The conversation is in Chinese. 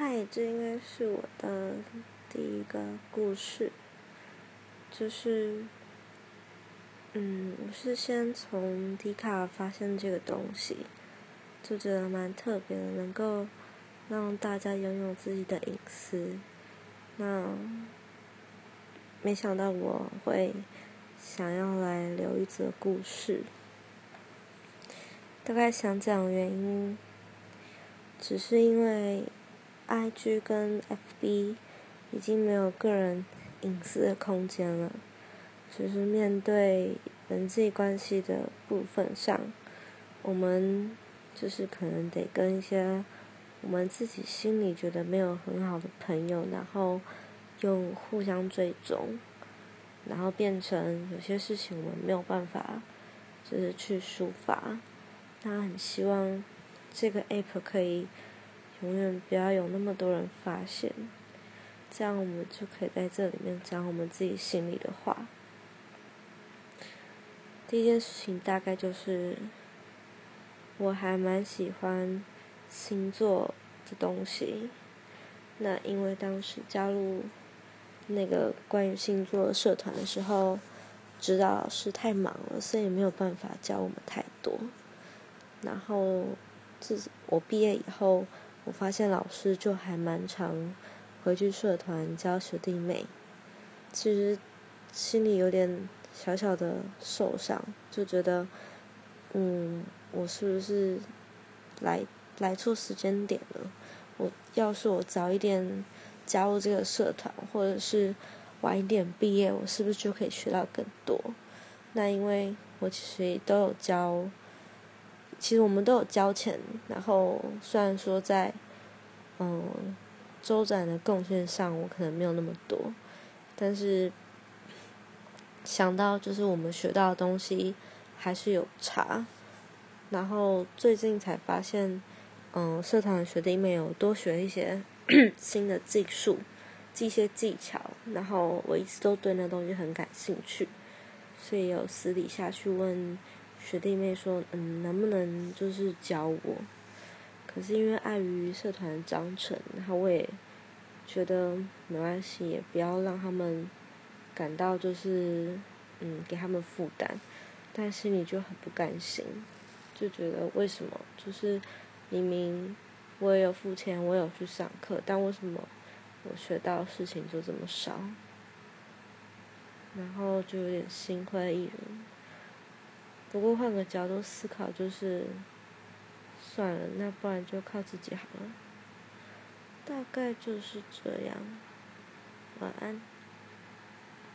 嗨，这应该是我的第一个故事，就是，嗯，我是先从迪卡发现这个东西，就觉得蛮特别的，能够让大家拥有自己的隐私。那没想到我会想要来留一则故事，大概想讲原因，只是因为。I G 跟 F B 已经没有个人隐私的空间了，只是面对人际关系的部分上，我们就是可能得跟一些我们自己心里觉得没有很好的朋友，然后用互相追踪，然后变成有些事情我们没有办法，就是去抒发。他很希望这个 App 可以。永远不要有那么多人发现，这样我们就可以在这里面讲我们自己心里的话。第一件事情大概就是，我还蛮喜欢星座的东西。那因为当时加入那个关于星座的社团的时候，指导老师太忙了，所以没有办法教我们太多。然后自我毕业以后。我发现老师就还蛮常回去社团教学弟妹，其实心里有点小小的受伤，就觉得，嗯，我是不是来来错时间点了？我要是我早一点加入这个社团，或者是晚一点毕业，我是不是就可以学到更多？那因为我其实都有教。其实我们都有交钱，然后虽然说在，嗯，周展的贡献上我可能没有那么多，但是想到就是我们学到的东西还是有差，然后最近才发现，嗯，社团的學弟妹有多学一些 新的技術，記一些技巧，然后我一直都对那东西很感兴趣，所以有私底下去问。学弟妹说：“嗯，能不能就是教我？”可是因为碍于社团章程，然后我也觉得没关系，也不要让他们感到就是嗯给他们负担，但心里就很不甘心，就觉得为什么就是明明我也有付钱，我有去上课，但为什么我学到的事情就这么少？然后就有点心灰意冷。不过换个角度思考，就是算了，那不然就靠自己好了。大概就是这样。晚安。